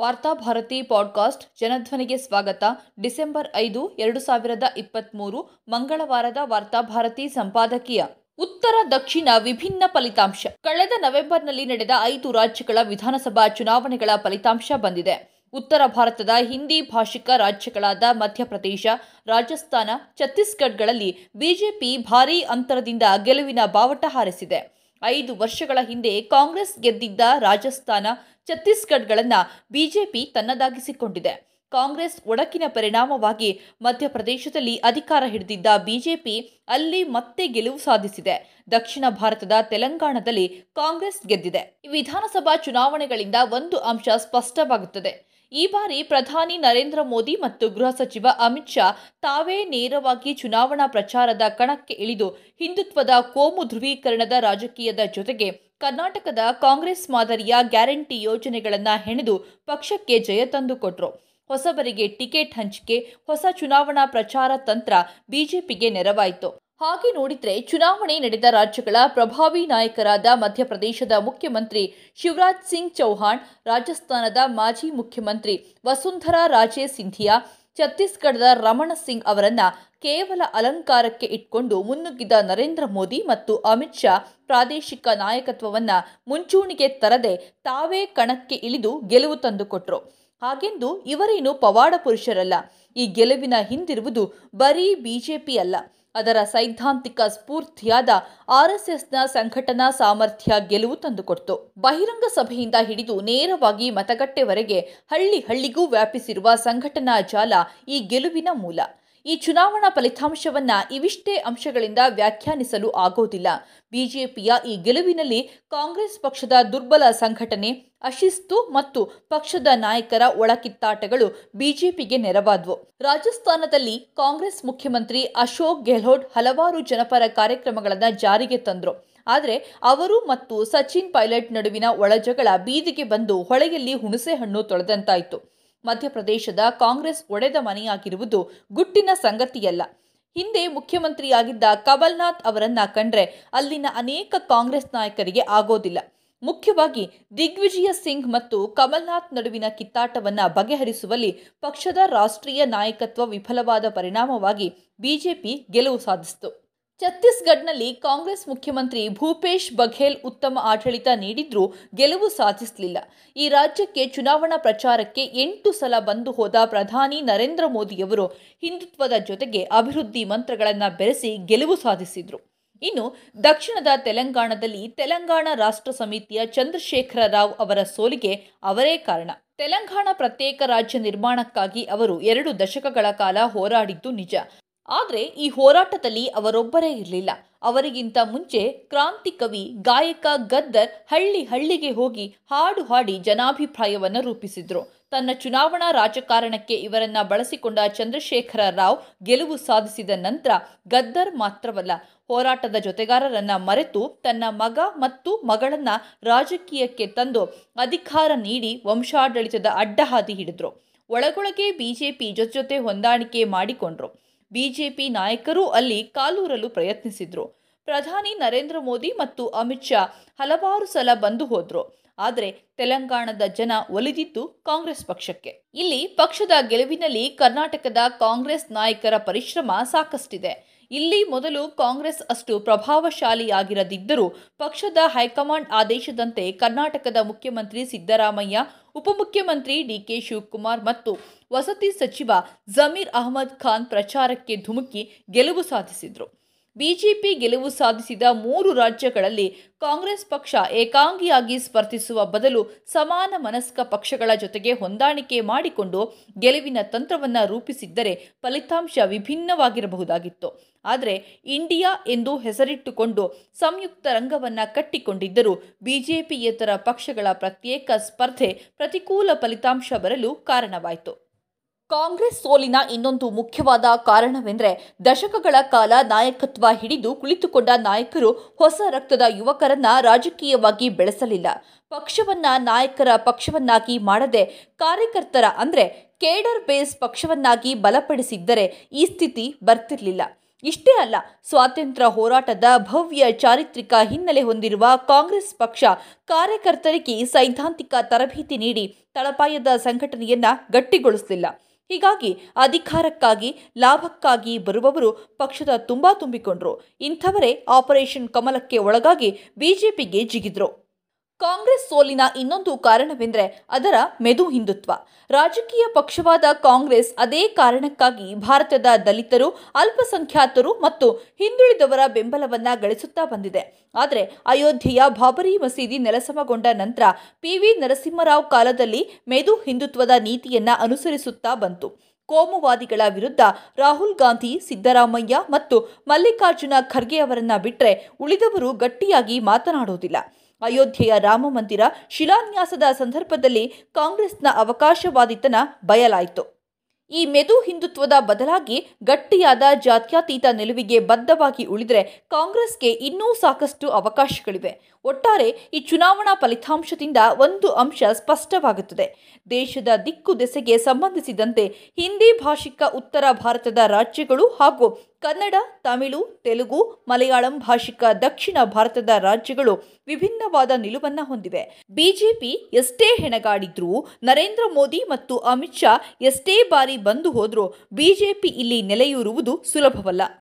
Varthabharati podcast ಜನಧ್ವನಿಗೆ ಸ್ವಾಗತ. December ಐದು, ಎರಡು ಸಾವಿರದ ಇಪ್ಪತ್ತ್ಮೂರು ಮಂಗಳವಾರದ ವಾರ್ತಾಭಾರತಿ ಸಂಪಾದಕೀಯ. ಉತ್ತರ, ದಕ್ಷಿಣ ವಿಭಿನ್ನ ಫಲಿತಾಂಶ. ಕಳೆದ ನವೆಂಬರ್ನಲ್ಲಿ ನಡೆದ ಐದು ರಾಜ್ಯಗಳ ವಿಧಾನಸಭಾ ಚುನಾವಣೆಗಳ ಫಲಿತಾಂಶ ಬಂದಿದೆ. ಉತ್ತರ ಭಾರತದ ಹಿಂದಿ ಭಾಷಿಕ ರಾಜ್ಯಗಳಾದ ಮಧ್ಯಪ್ರದೇಶ, ರಾಜಸ್ಥಾನ, ಛತ್ತೀಸ್ಗಢಗಳಲ್ಲಿ ಬಿಜೆಪಿ ಭಾರೀ ಅಂತರದಿಂದ ಗೆಲುವಿನ ಬಾವಟ ಹಾರಿಸಿದೆ. ಐದು ವರ್ಷಗಳ ಹಿಂದೆ ಕಾಂಗ್ರೆಸ್ ಗೆದ್ದಿದ್ದ ರಾಜಸ್ಥಾನ ಛತ್ತೀಸ್ಗಢಗಳನ್ನು ಬಿಜೆಪಿ ತನ್ನದಾಗಿಸಿಕೊಂಡಿದೆ. ಕಾಂಗ್ರೆಸ್ ಒಡಕಿನ ಪರಿಣಾಮವಾಗಿ ಮಧ್ಯಪ್ರದೇಶದಲ್ಲಿ ಅಧಿಕಾರ ಹಿಡಿದಿದ್ದ ಬಿಜೆಪಿ ಅಲ್ಲಿ ಮತ್ತೆ ಗೆಲುವು ಸಾಧಿಸಿದೆ. ದಕ್ಷಿಣ ಭಾರತದ ತೆಲಂಗಾಣದಲ್ಲಿ ಕಾಂಗ್ರೆಸ್ ಗೆದ್ದಿದೆ. ವಿಧಾನಸಭಾ ಚುನಾವಣೆಗಳಿಂದ ಒಂದು ಅಂಶ ಸ್ಪಷ್ಟವಾಗುತ್ತದೆ. ಈ ಬಾರಿ ಪ್ರಧಾನಿ ನರೇಂದ್ರ ಮೋದಿ ಮತ್ತು ಗೃಹ ಸಚಿವ ಅಮಿತ್ ಶಾ ತಾವೇ ನೇರವಾಗಿ ಚುನಾವಣಾ ಪ್ರಚಾರದ ಕಣಕ್ಕೆ ಇಳಿದು ಹಿಂದುತ್ವದ ಕೋಮು ಧ್ರುವೀಕರಣದ ರಾಜಕೀಯದ ಜೊತೆಗೆ ಕರ್ನಾಟಕದ ಕಾಂಗ್ರೆಸ್ ಮಾದರಿಯ ಗ್ಯಾರಂಟಿ ಯೋಜನೆಗಳನ್ನು ಹೆಣೆದು ಪಕ್ಷಕ್ಕೆ ಜಯ ತಂದುಕೊಟ್ರು ಹೊಸಬರಿಗೆ ಟಿಕೆಟ್ ಹಂಚಿಕೆ, ಹೊಸ ಚುನಾವಣಾ ಪ್ರಚಾರ ತಂತ್ರ ಬಿಜೆಪಿಗೆ ನೆರವಾಯಿತು. ಹಾಗೆ ನೋಡಿದ್ರೆ ಚುನಾವಣೆ ನಡೆದ ರಾಜ್ಯಗಳ ಪ್ರಭಾವಿ ನಾಯಕರಾದ ಮಧ್ಯಪ್ರದೇಶದ ಮುಖ್ಯಮಂತ್ರಿ ಶಿವರಾಜ್ ಸಿಂಗ್ ಚೌಹಾಣ್, ರಾಜಸ್ಥಾನದ ಮಾಜಿ ಮುಖ್ಯಮಂತ್ರಿ ವಸುಂಧರಾ ರಾಜೇ ಸಿಂಧಿಯಾ ಛತ್ತೀಸ್ಗಢದ ರಮಣ ಸಿಂಗ್ ಅವರನ್ನ ಕೇವಲ ಅಲಂಕಾರಕ್ಕೆ ಇಟ್ಕೊಂಡು ಮುನ್ನುಗ್ಗಿದ ನರೇಂದ್ರ ಮೋದಿ ಮತ್ತು ಅಮಿತ್ ಶಾ ಪ್ರಾದೇಶಿಕ ನಾಯಕತ್ವವನ್ನ ಮುಂಚೂಣಿಗೆ ತರದೆ ತಾವೇ ಕಣಕ್ಕೆ ಇಳಿದು ಗೆಲುವು ತಂದುಕೊಟ್ರು ಹಾಗೆಂದು ಇವರೇನು ಪವಾಡ ಪುರುಷರಲ್ಲ. ಈ ಗೆಲುವಿನ ಹಿಂದಿರುವುದು ಬರೀ ಬಿಜೆಪಿ ಅಲ್ಲ ಅದರ ಸೈದ್ಧಾಂತಿಕ ಸ್ಫೂರ್ತಿಯಾದ ಆರ್ಎಸ್ಎಸ್ನ ಸಂಘಟನಾ ಸಾಮರ್ಥ್ಯ ಗೆಲುವು ತಂದುಕೊಡ್ತು. ಬಹಿರಂಗ ಸಭೆಯಿಂದ ಹಿಡಿದು ನೇರವಾಗಿ ಮತಗಟ್ಟೆವರೆಗೆ ಹಳ್ಳಿ ಹಳ್ಳಿಗೂ ವ್ಯಾಪಿಸಿರುವ ಸಂಘಟನಾ ಜಾಲ ಈ ಗೆಲುವಿನ ಮೂಲ. ಈ ಚುನಾವಣಾ ಫಲಿತಾಂಶವನ್ನ ಇವಿಷ್ಟೇ ಅಂಶಗಳಿಂದ ವ್ಯಾಖ್ಯಾನಿಸಲು ಆಗೋದಿಲ್ಲ. ಬಿಜೆಪಿಯ ಈ ಗೆಲುವಿನಲ್ಲಿ ಕಾಂಗ್ರೆಸ್ ಪಕ್ಷದ ದುರ್ಬಲ ಸಂಘಟನೆ ಅಶಿಸ್ತು ಮತ್ತು ಪಕ್ಷದ ನಾಯಕರ ಒಳಕಿತ್ತಾಟಗಳು ಬಿಜೆಪಿಗೆ ನೆರವಾದವು. ರಾಜಸ್ಥಾನದಲ್ಲಿ ಕಾಂಗ್ರೆಸ್ ಮುಖ್ಯಮಂತ್ರಿ ಅಶೋಕ್ ಗೆಹ್ಲೋಟ್ ಹಲವಾರು ಜನಪರ ಕಾರ್ಯಕ್ರಮಗಳನ್ನು ಜಾರಿಗೆ ತಂದರು. ಆದರೆ ಅವರು ಮತ್ತು ಸಚಿನ್ ಪೈಲಟ್ ನಡುವಿನ ಒಳಜಗಳ ಬೀದಿಗೆ ಬಂದು ಹೊಳೆಯಲ್ಲಿ ಹುಣಸೆ ಹಣ್ಣು ತೊಳೆದಂತಾಯಿತು. ಮಧ್ಯಪ್ರದೇಶದ ಕಾಂಗ್ರೆಸ್ ಒಡೆದ ಮನೆಯಾಗಿರುವುದು ಗುಟ್ಟಿನ ಸಂಗತಿಯಲ್ಲ. ಹಿಂದೆ ಮುಖ್ಯಮಂತ್ರಿಯಾಗಿದ್ದ ಕಮಲ್ನಾಥ್ ಅವರನ್ನ ಕಂಡ್ರೆ ಅಲ್ಲಿನ ಅನೇಕ ಕಾಂಗ್ರೆಸ್ ನಾಯಕರಿಗೆ ಆಗೋದಿಲ್ಲ. ಮುಖ್ಯವಾಗಿ ದಿಗ್ವಿಜಯ ಸಿಂಗ್ ಮತ್ತು ಕಮಲ್ನಾಥ್ ನಡುವಿನ ಕಿತ್ತಾಟವನ್ನ ಬಗೆಹರಿಸುವಲ್ಲಿ ಪಕ್ಷದ ರಾಷ್ಟ್ರೀಯ ನಾಯಕತ್ವ ವಿಫಲವಾದ ಪರಿಣಾಮವಾಗಿ ಬಿಜೆಪಿ ಗೆಲುವು ಸಾಧಿಸಿತು. ಛತ್ತೀಸ್ಗಢನಲ್ಲಿ ಕಾಂಗ್ರೆಸ್ ಮುಖ್ಯಮಂತ್ರಿ ಭೂಪೇಶ್ ಬಘೇಲ್ ಉತ್ತಮ ಆಡಳಿತ ನೀಡಿದ್ರೂ ಗೆಲುವು ಸಾಧಿಸಲಿಲ್ಲ. ಈ ರಾಜ್ಯಕ್ಕೆ ಚುನಾವಣಾ ಪ್ರಚಾರಕ್ಕೆ ಎಂಟು ಸಲ ಬಂದು ಹೋದ ಪ್ರಧಾನಿ ನರೇಂದ್ರ ಮೋದಿಯವರು ಹಿಂದುತ್ವದ ಜೊತೆಗೆ ಅಭಿವೃದ್ಧಿ ಮಂತ್ರಗಳನ್ನು ಬೆರೆಸಿ ಗೆಲುವು ಸಾಧಿಸಿದ್ರು. ಇನ್ನು ದಕ್ಷಿಣದ ತೆಲಂಗಾಣದಲ್ಲಿ ತೆಲಂಗಾಣ ರಾಷ್ಟ್ರ ಸಮಿತಿಯ ಚಂದ್ರಶೇಖರ ರಾವ್ ಅವರ ಸೋಲಿಗೆ ಅವರೇ ಕಾರಣ. ತೆಲಂಗಾಣ ಪ್ರತ್ಯೇಕ ರಾಜ್ಯ ನಿರ್ಮಾಣಕ್ಕಾಗಿ ಅವರು ಎರಡು ದಶಕಗಳ ಕಾಲ ಹೋರಾಡಿದ್ದು ನಿಜ. ಆದರೆ ಈ ಹೋರಾಟದಲ್ಲಿ ಅವರೊಬ್ಬರೇ ಇರಲಿಲ್ಲ. ಅವರಿಗಿಂತ ಮುಂಚೆ ಕ್ರಾಂತಿ ಕವಿ ಗಾಯಕ ಗದ್ದರ್ ಹಳ್ಳಿ ಹಳ್ಳಿಗೆ ಹೋಗಿ ಹಾಡು ಹಾಡಿ ಜನಾಭಿಪ್ರಾಯವನ್ನು ರೂಪಿಸಿದ್ರು. ತನ್ನ ಚುನಾವಣಾ ರಾಜಕಾರಣಕ್ಕೆ ಇವರನ್ನ ಬಳಸಿಕೊಂಡ ಚಂದ್ರಶೇಖರ ರಾವ್ ಗೆಲುವು ಸಾಧಿಸಿದ ನಂತರ ಗದ್ದರ್ ಮಾತ್ರವಲ್ಲ, ಹೋರಾಟದ ಜೊತೆಗಾರರನ್ನ ಮರೆತು ತನ್ನ ಮಗ ಮತ್ತು ಮಗಳನ್ನ ರಾಜಕೀಯಕ್ಕೆ ತಂದು ಅಧಿಕಾರ ನೀಡಿ ವಂಶಾಡಳಿತದ ಅಡ್ಡಹಾದಿ ಹಿಡಿದ್ರು. ಒಳಗೊಳಗೆ ಬಿಜೆಪಿ ಜೊತೆ ಜೊತೆ ಹೊಂದಾಣಿಕೆ ಮಾಡಿಕೊಂಡ್ರು. ಬಿಜೆಪಿ ನಾಯಕರೂ ಅಲ್ಲಿ ಕಾಲೂರಲು ಪ್ರಯತ್ನಿಸಿದ್ರು. ಪ್ರಧಾನಿ ನರೇಂದ್ರ ಮೋದಿ ಮತ್ತು ಅಮಿತ್ ಶಾ ಹಲವಾರು ಸಲ ಬಂದು ಹೋದ್ರು. ಆದರೆ ತೆಲಂಗಾಣದ ಜನ ಒಲಿದಿದ್ದು ಕಾಂಗ್ರೆಸ್ ಪಕ್ಷಕ್ಕೆ. ಇಲ್ಲಿ ಪಕ್ಷದ ಗೆಲುವಿನಲ್ಲಿ ಕರ್ನಾಟಕದ ಕಾಂಗ್ರೆಸ್ ನಾಯಕರ ಪರಿಶ್ರಮ ಸಾಕಷ್ಟಿದೆ. ಇಲ್ಲಿ ಮೊದಲು ಕಾಂಗ್ರೆಸ್ ಅಷ್ಟು ಪ್ರಭಾವಶಾಲಿಯಾಗಿರದಿದ್ದರೂ ಪಕ್ಷದ ಹೈಕಮಾಂಡ್ ಆದೇಶದಂತೆ ಕರ್ನಾಟಕದ ಮುಖ್ಯಮಂತ್ರಿ ಸಿದ್ದರಾಮಯ್ಯ, ಉಪಮುಖ್ಯಮಂತ್ರಿ ಡಿಕೆ ಶಿವಕುಮಾರ್ ಮತ್ತು ವಸತಿ ಸಚಿವ ಜಮೀರ್ ಅಹಮದ್ ಖಾನ್ ಪ್ರಚಾರಕ್ಕೆ ಧುಮುಕಿ ಗೆಲುವು ಸಾಧಿಸಿದ್ರು. ಬಿಜೆಪಿ ಗೆಲುವು ಸಾಧಿಸಿದ ಮೂರು ರಾಜ್ಯಗಳಲ್ಲಿ ಕಾಂಗ್ರೆಸ್ ಪಕ್ಷ ಏಕಾಂಗಿಯಾಗಿ ಸ್ಪರ್ಧಿಸುವ ಬದಲು ಸಮಾನ ಮನಸ್ಕ ಪಕ್ಷಗಳ ಜೊತೆಗೆ ಹೊಂದಾಣಿಕೆ ಮಾಡಿಕೊಂಡು ಗೆಲುವಿನ ತಂತ್ರವನ್ನು ರೂಪಿಸಿದ್ದರೆ ಫಲಿತಾಂಶ ವಿಭಿನ್ನವಾಗಿರಬಹುದಾಗಿತ್ತು. ಆದರೆ ಇಂಡಿಯಾ ಎಂದು ಹೆಸರಿಟ್ಟುಕೊಂಡು ಸಂಯುಕ್ತ ರಂಗವನ್ನು ಕಟ್ಟಿಕೊಂಡಿದ್ದರೂ ಬಿಜೆಪಿಯೇತರ ಪಕ್ಷಗಳ ಪ್ರತ್ಯೇಕ ಸ್ಪರ್ಧೆ ಪ್ರತಿಕೂಲ ಫಲಿತಾಂಶ ಬರಲು ಕಾರಣವಾಯಿತು. ಕಾಂಗ್ರೆಸ್ ಸೋಲಿನ ಇನ್ನೊಂದು ಮುಖ್ಯವಾದ ಕಾರಣವೆಂದರೆ ದಶಕಗಳ ಕಾಲ ನಾಯಕತ್ವ ಹಿಡಿದು ಕುಳಿತುಕೊಂಡ ನಾಯಕರು ಹೊಸ ರಕ್ತದ ಯುವಕರನ್ನ ರಾಜಕೀಯವಾಗಿ ಬೆಳೆಸಲಿಲ್ಲ. ಪಕ್ಷವನ್ನ ನಾಯಕರ ಪಕ್ಷವನ್ನಾಗಿ ಮಾಡದೆ ಕಾರ್ಯಕರ್ತರ ಅಂದರೆ ಕೇಡರ್ ಬೇಸ್ ಪಕ್ಷವನ್ನಾಗಿ ಬಲಪಡಿಸಿದ್ದರೆ ಈ ಸ್ಥಿತಿ ಬರ್ತಿರಲಿಲ್ಲ. ಇಷ್ಟೇ ಅಲ್ಲ, ಸ್ವಾತಂತ್ರ್ಯ ಹೋರಾಟದ ಭವ್ಯ ಚಾರಿತ್ರಿಕ ಹಿನ್ನೆಲೆ ಹೊಂದಿರುವ ಕಾಂಗ್ರೆಸ್ ಪಕ್ಷ ಕಾರ್ಯಕರ್ತರಿಗೆ ಸೈದ್ಧಾಂತಿಕ ತರಬೇತಿ ನೀಡಿ ತಳಪಾಯದ ಸಂಘಟನೆಯನ್ನ ಗಟ್ಟಿಗೊಳಿಸಲಿಲ್ಲ. ಹೀಗಾಗಿ ಅಧಿಕಾರಕ್ಕಾಗಿ ಲಾಭಕ್ಕಾಗಿ ಬರುವವರು ಪಕ್ಷದ ತುಂಬಾ ತುಂಬಿಕೊಂಡ್ರು. ಇಂಥವರೇ ಆಪರೇಷನ್ ಕಮಲಕ್ಕೆ ಒಳಗಾಗಿ ಬಿಜೆಪಿಗೆ ಜಿಗಿದ್ರು. ಕಾಂಗ್ರೆಸ್ ಸೋಲಿನ ಇನ್ನೊಂದು ಕಾರಣವೆಂದರೆ ಅದರ ಮೆದು ಹಿಂದುತ್ವ. ರಾಜಕೀಯ ಪಕ್ಷವಾದ ಕಾಂಗ್ರೆಸ್ ಅದೇ ಕಾರಣಕ್ಕಾಗಿ ಭಾರತದ ದಲಿತರು, ಅಲ್ಪಸಂಖ್ಯಾತರು ಮತ್ತು ಹಿಂದುಳಿದವರ ಬೆಂಬಲವನ್ನು ಗಳಿಸುತ್ತಾ ಬಂದಿದೆ. ಆದರೆ ಅಯೋಧ್ಯೆಯ ಬಾಬರಿ ಮಸೀದಿ ನೆಲಸಮಗೊಂಡ ನಂತರ ಪಿ ವಿ ನರಸಿಂಹರಾವ್ ಕಾಲದಲ್ಲಿ ಮೆದು ಹಿಂದುತ್ವದ ನೀತಿಯನ್ನು ಅನುಸರಿಸುತ್ತಾ ಬಂತು. ಕೋಮುವಾದಿಗಳ ವಿರುದ್ಧ ರಾಹುಲ್ ಗಾಂಧಿ, ಸಿದ್ದರಾಮಯ್ಯ ಮತ್ತು ಮಲ್ಲಿಕಾರ್ಜುನ ಖರ್ಗೆ ಅವರನ್ನ ಬಿಟ್ಟರೆ ಉಳಿದವರು ಗಟ್ಟಿಯಾಗಿ ಮಾತನಾಡುವುದಿಲ್ಲ ಅಯೋಧ್ಯೆಯ ರಾಮ ಮಂದಿರ ಶಿಲಾನ್ಯಾಸದ ಸಂದರ್ಭದಲ್ಲಿ ಕಾಂಗ್ರೆಸ್ನ ಅವಕಾಶವಾದಿತನ ಬಯಲಾಯಿತು. ಈ ಮೆದು ಹಿಂದುತ್ವದ ಬದಲಾಗಿ ಗಟ್ಟಿಯಾದ ಜಾತ್ಯತೀತ ನಿಲುವಿಗೆ ಬದ್ಧವಾಗಿ ಉಳಿದರೆ ಕಾಂಗ್ರೆಸ್ಗೆ ಇನ್ನೂ ಸಾಕಷ್ಟು ಅವಕಾಶಗಳಿವೆ. ಒಟ್ಟಾರೆ ಈ ಚುನಾವಣಾ ಫಲಿತಾಂಶದಿಂದ ಒಂದು ಅಂಶ ಸ್ಪಷ್ಟವಾಗುತ್ತದೆ. ದೇಶದ ದಿಕ್ಕು ದೆಸೆಗೆ ಸಂಬಂಧಿಸಿದಂತೆ ಹಿಂದಿ ಭಾಷಿಕ ಉತ್ತರ ಭಾರತದ ರಾಜ್ಯಗಳು ಹಾಗೂ ಕನ್ನಡ, ತಮಿಳು, ತೆಲುಗು, ಮಲಯಾಳಂ ಭಾಷಿಕ ದಕ್ಷಿಣ ಭಾರತದ ರಾಜ್ಯಗಳು ವಿಭಿನ್ನವಾದ ನಿಲುವನ್ನ ಹೊಂದಿವೆ. ಬಿಜೆಪಿ ಎಷ್ಟೇ ಹೆಣಗಾಡಿದ್ರೂ, ನರೇಂದ್ರ ಮೋದಿ ಮತ್ತು ಅಮಿತ್ ಶಾ ಎಷ್ಟೇ ಬಾರಿ ಬಂದು ಹೋದ್ರೂ ಬಿಜೆಪಿ ಇಲ್ಲಿ ನೆಲೆಯೂರುವುದು ಸುಲಭವಲ್ಲ.